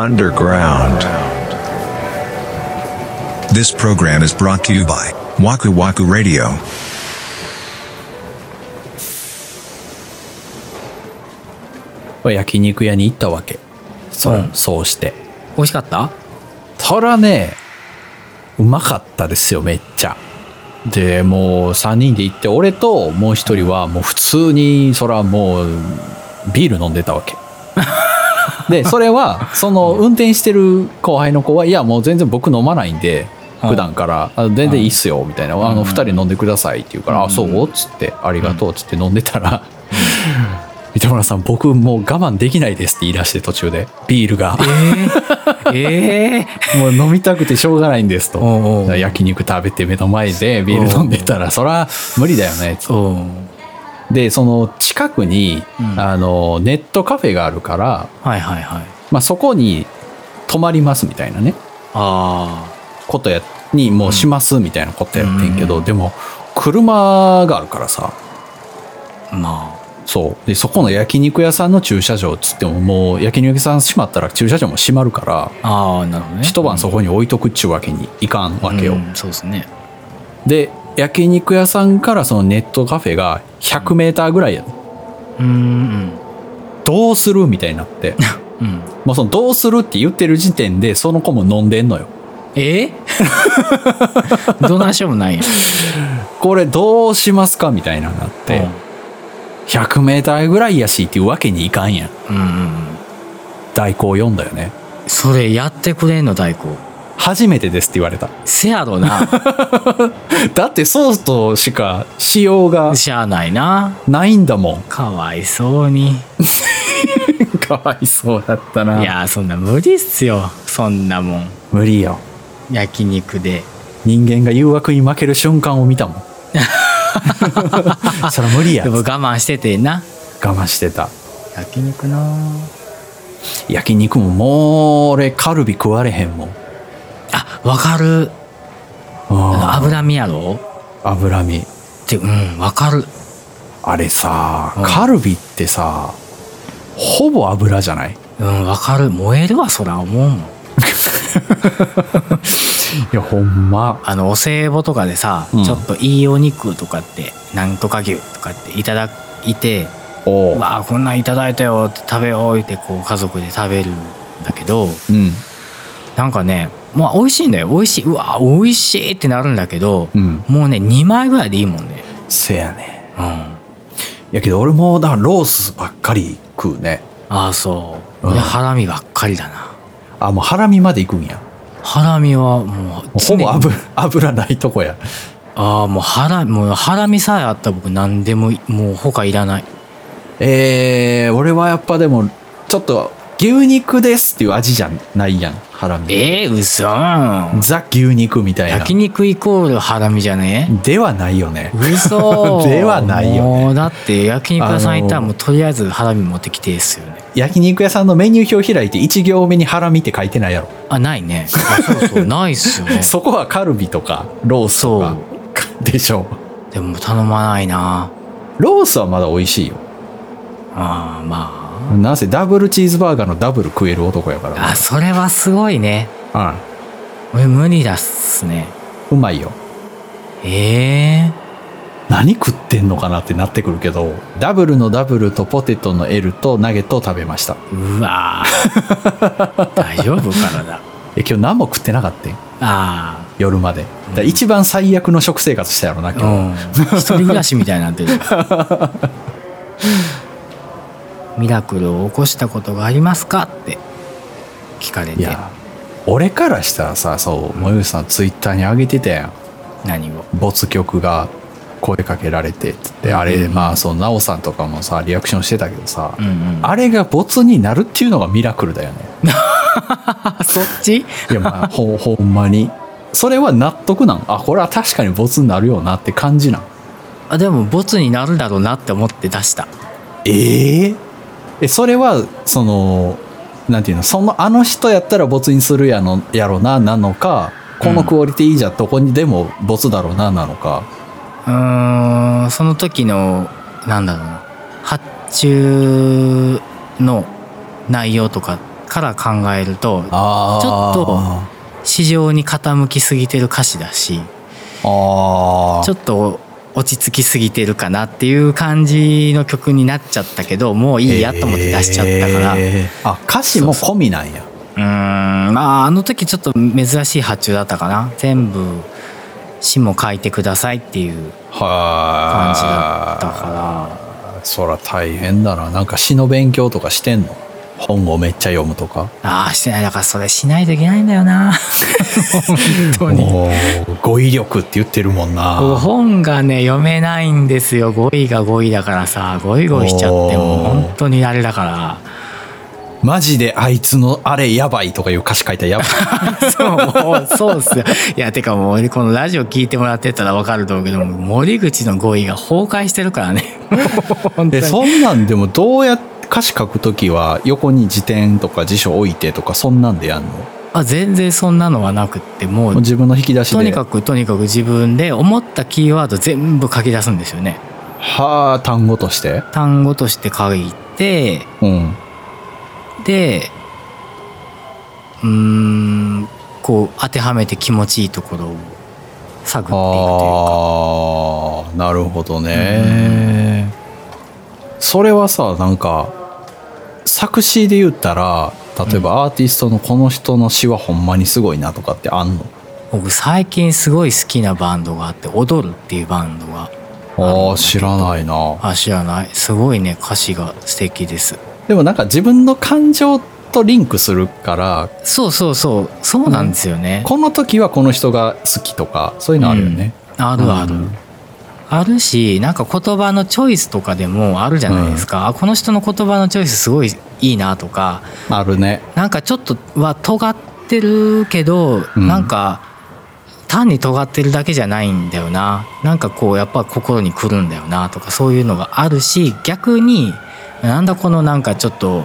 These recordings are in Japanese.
underground. This program is brought to you by Waku Waku Radio. 焼肉屋に行ったわけ。そう,、うん。そうして。美味しかった？そらねうまかったですよめっちゃ。でもう3人で行って俺ともう一人はもう普通にそらもうビール飲んでたわけでそれはその運転してる後輩の子はいやもう全然僕飲まないんでうん。普段から。あ全然いいっすよみたいな。あのうん。2人飲んでくださいって言うから「あそう?」っつって「ありがとう」っつって飲んでたら三田村さん僕もう我慢できないですって言い出して途中で。ビールが。ええ もう飲みたくてしょうがないんですと。焼肉食べて目の前でビール飲んでたらそら無理だよねうんでその近くに、うん。あのネットカフェがあるから、はいはいはい。まあ、そこに泊まりますみたいなね。あことやにもうしますみたいなことやってんけど、うん。でも車があるからさ。あ。まそう。でそこの焼肉屋さんの駐車場っつってももう焼肉屋さん閉まったら駐車場も閉まるからあああなるほどね。一晩そこに置いとくっちゅうわけにいかんわけよ、うんそうですね。で焼肉屋さんからそのネットカフェが 100m ぐらいや。うん。うんどうするみたいになって。うん。もうそのどうするって言ってる時点でその子も飲んでんのよ。え？どないしようもないやん。これどうしますかみたいなのになって、100m ぐらいやしっていうわけにいかんやん。うんうんうん。代行読んだよね。それやってくれんの大工初めてですって言われた。せやろな。だってソースとしかしようがしゃあないな。ないんだもん。かわいそうに。かわいそうだったな。いやそんな無理っすよ。そんなもん。無理よ。焼肉で。人間が誘惑に負ける瞬間を見たもん。それ無理や。でも我慢しててな。我慢してた。焼肉な焼肉ももう俺カルビ食われへんもんあわかる。脂身やろ？脂身ってうんわかる。あれさ、うん。カルビってさほぼ油じゃない？うんわかる。燃えるわそら思うもん。いやほんま。あのお歳暮とかでさ、うん。ちょっといいお肉とかってなんとか牛とかっていただいておわあこんなんいただいたよって食べようってこう家族で食べるんだけどうん。なんかねまあ美味しいんだよ。美味しい。うわ美味しいってなるんだけど、うん。もうね2枚ぐらいでいいもんね。せやね。うん。やけど俺もだからロースばっかり食うね。ああそう、うん。俺ハラミばっかりだな。あもうハラミまで行くんや。ハラミはもうほぼ油 油ないとこや。ああもうハラもうハラミさえあったら僕何でもいもう他いらない。えー、俺はやっぱでもちょっと牛肉ですっていう味じゃないやんハラミ。えー、嘘。ザ牛肉みたいな。焼肉イコールハラミじゃね？ではないよね。嘘。ではないよね。もうだって焼肉屋さん行ったらもうとりあえずハラミ持ってきてですよね。焼肉屋さんのメニュー表開いて1行目にハラミって書いてないやろ。あないね。あそうそうないっすよね。そこはカルビとかロースとかでしょ。でも頼まないな。ロースはまだ美味しいよ。あーまなんせダブルチーズバーガーのダブル食える男やから。ああそれはすごいね。うん。俺無理だっすね。うまいよ。ええ何食ってんのかなってなってくるけどダブルのダブルとポテトの L とナゲットを食べました。うわー。大丈夫かなえ今日何も食ってなかったん？あ夜まで。一番最悪の食生活したやろなあう今ん。一人暮らしみたいになってる ミラクルを起こしたことがありますかって聞かれて。日いや俺からしたらさそうもゆさんツイッターに上げてたやん。何を？没曲が声かけられてっつってあれうん。まあそう奈緒さんとかもさリアクションしてたけどさ、うんうん。あれが没になるっていうのがミラクルだよね。あ そっち？いやまあほほんまに。それは納得なん？あこれは確かに没になるよなって感じなん？あでもボツになるだろうなって思って出した。えええそれはそのなんていうのそのあの人やったら没にするやのやろななのかこのクオリティじゃどこにでも没だろうななのか、うーんその時のなんだろうな発注の内容とかから考えるとちょっと市場に傾きすぎてる歌詞だしあちょっと落ち着きすぎてるかなっていう感じの曲になっちゃったけどもういいやと思って出しちゃったから、えー。あ歌詞も込みなんや。うーんまああの時ちょっと珍しい発注だったかな。全部詩も書いてくださいっていう感はじだったから。そら大変だな。なんか詩の勉強とかしてんの？本をめっちゃ読むとか？ああしてない。だからそれしないといけないんだよな。本当に。もう語彙力って言ってるもんな。本がね読めないんですよ。語彙が語彙だからさ。ゴイゴイしちゃってもう本当にあれだから。マジであいつのあれやばいとかいう歌詞書いたらやばい。そうもうそうっすよ。いやてかもうこのラジオ聞いてもらってたら分かると思うけども森口の語彙が崩壊してるからね。本当にでそんなんでもどうやって歌詞書くときは横に辞典とか辞書置いてとかそんなんでやんの？もあ全然そんなのはなくってもうう自分の引き出しで？とにかくとにかく自分で思ったキーワード全部書き出すんですよね。はあ単語として？単語として書いてうん。でうーんこう当てはめて気持ちいいところを探っていくというか。ああなるほどね、それはさなんか作詞で言ったら例えばアーティストのこの人の詩はほんまにすごいなとかってあんの？僕最近すごい好きなバンドがあって「踊る」っていうバンドが。ああ知らないな。あ知らない。すごいね歌詞が素敵です。でもなんか自分の感情とリンクするからそうそうそう。そうなんですよね、この時はこの人が好きとかそういうのあるよね、あるある、うんあるしなんか言葉のチョイスとかでもあるじゃないですか、あこの人の言葉のチョイスすごいいいなとか。あるね。なんかちょっとは尖ってるけど、うん。なんか単に尖ってるだけじゃないんだよな。なんかこうやっぱ心に来るんだよなとかそういうのがあるし逆になんだこのなんかちょっと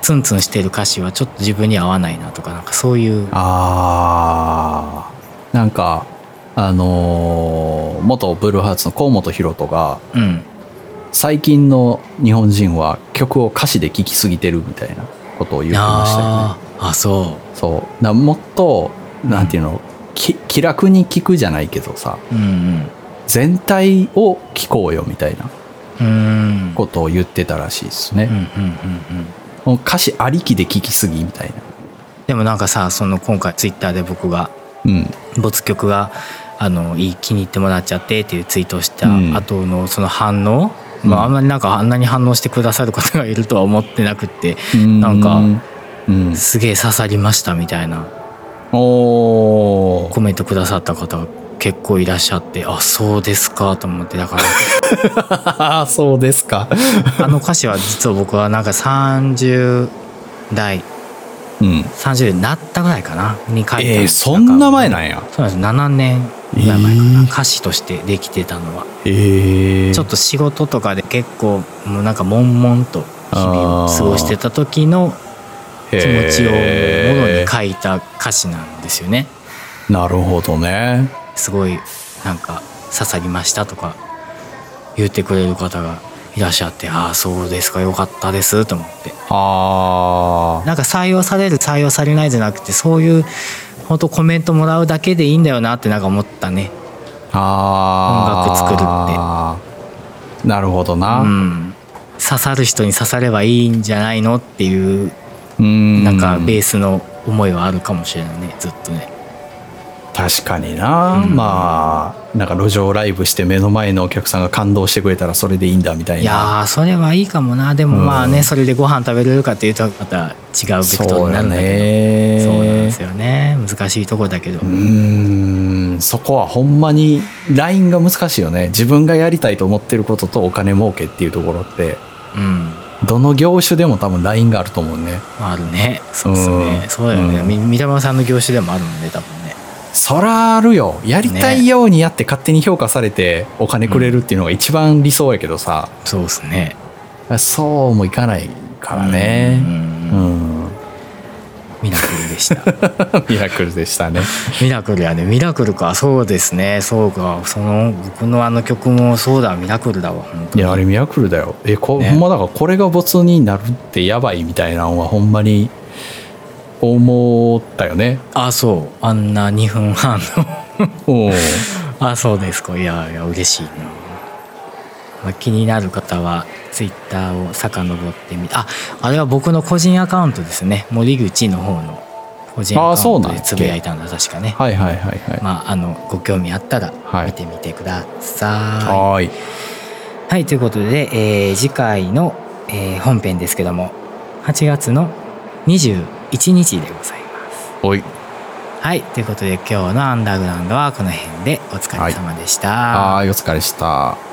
ツンツンしてる歌詞はちょっと自分に合わないなとかなんかそういう。あー。なんかあのー元ブルーハーツの河本大翔がうん。最近の日本人は曲を歌詞で聴きすぎてるみたいなことを言ってましたよね。あーあそそう。なもっとなんていうの、き気楽に聴くじゃないけどさううん。全体を聴こうよみたいなうん。うんことを言ってたらしいですね、歌詞ありきで聴きすぎみたいな。でもなんかさその今回ツイッターで僕がうん没曲があのいい気に入ってもらっちゃってっていうツイートをしたうん。後のその反応、うん。まあ、あんまりなんかあんなに反応してくださる方がいるとは思ってなくってうん。なんかうん。すげえ刺さりましたみたいなコメントくださった方が結構いらっしゃってあそうですかと思ってだから。そうですか。あの歌詞は実は僕はなんか30代うん30代になったぐらいかなに書いたえー、そんな前なんや。そうなんです。7年ぐらい前かな、えー。歌詞としてできてたのは。ええちょっと仕事とかで結構もうなんか悶々と日々を過ごしてた時の気持ちをものに書いた歌詞なんですよね。なるほどね。すごいなんか刺さりましたとか言ってくれる方がいらっしゃってああそうですかよかったですと思って。あなんか採用される採用されないじゃなくてそういう本当コメントもらうだけでいいんだよなってなんか思ったね。あ音楽作るって。なるほどな、うん、刺さる人に刺さればいいんじゃないのっていううん。なんかベースの思いはあるかもしれないねずっとね。確かにな、うん。まあなんか路上ライブして目の前のお客さんが感動してくれたらそれでいいんだみたいな。いやーそれはいいかもな。でもまあね、うん。それでご飯食べれるかっていうとまた違うベクトルになるんだけねど。そうなんですよね。難しいところだけど、うーん。そこはほんまにラインが難しいよね。自分がやりたいと思ってることとお金儲けっていうところって。うん。どの業種でも多分ラインがあると思うね。あるね。そうですね、うん。そうだよね、うん。み三玉さんの業種でもあるもんね多分ねそらあるよ。やりたいようにやって勝手に評価されてお金くれるっていうのが一番理想やけどさ、そうですね。そうもいかないからね。うん。うん、ミラクルでした。ミラクルでしたね。ミラクルやね。ミラクルか。そうですね。そうか。その僕のあの曲もそうだ。ミラクルだわいやあれミラクルだよ。えこ、ね。ほんまだからこれが没になるってやばいみたいなのはほんまに思ったよね。あそう。あんな2分半の。う。ん あそうですか。いやいや嬉しいな、まあ、気になる方はツイッターを遡ってみああれは僕の個人アカウントですね。森口の方の個人アカウントでつぶやいたんだ確かね。はいはいはいはい、まああのご興味あったらはい。見てみてください。はーい。はい、ということで、えー次回の、えー本編ですけども8月の21日でございます。おい。はい。ということで今日のアンダーグラウンドはこの辺でお疲れ様でした、はーいお疲れでした